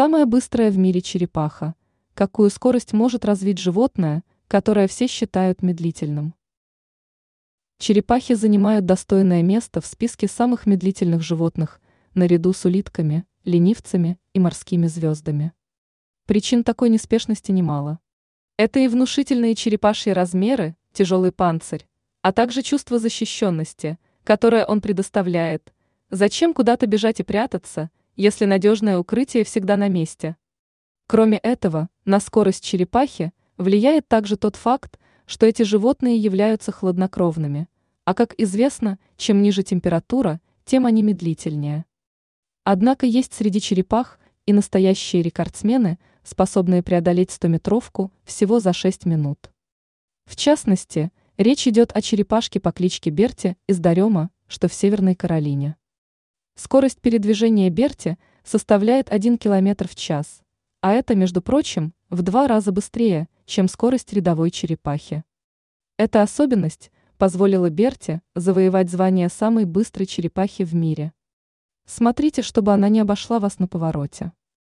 Самая быстрая в мире черепаха. Какую скорость может развить животное, которое все считают медлительным? Черепахи занимают достойное место в списке самых медлительных животных, наряду с улитками, ленивцами и морскими звездами. Причин такой неспешности немало. Это и внушительные черепашьи размеры, тяжелый панцирь, а также чувство защищенности, которое он предоставляет. Зачем куда-то бежать и прятаться, если надежное укрытие всегда на месте? Кроме этого, на скорость черепахи влияет также тот факт, что эти животные являются хладнокровными, а как известно, чем ниже температура, тем они медлительнее. Однако есть среди черепах и настоящие рекордсмены, способные преодолеть 100-метровку всего за 6 минут. В частности, речь идет о черепашке по кличке Берти из Дарема, что в Северной Каролине. Скорость передвижения Берти составляет 1 км в час, а это, между прочим, в два раза быстрее, чем скорость рядовой черепахи. Эта особенность позволила Берте завоевать звание самой быстрой черепахи в мире. Смотрите, чтобы она не обошла вас на повороте.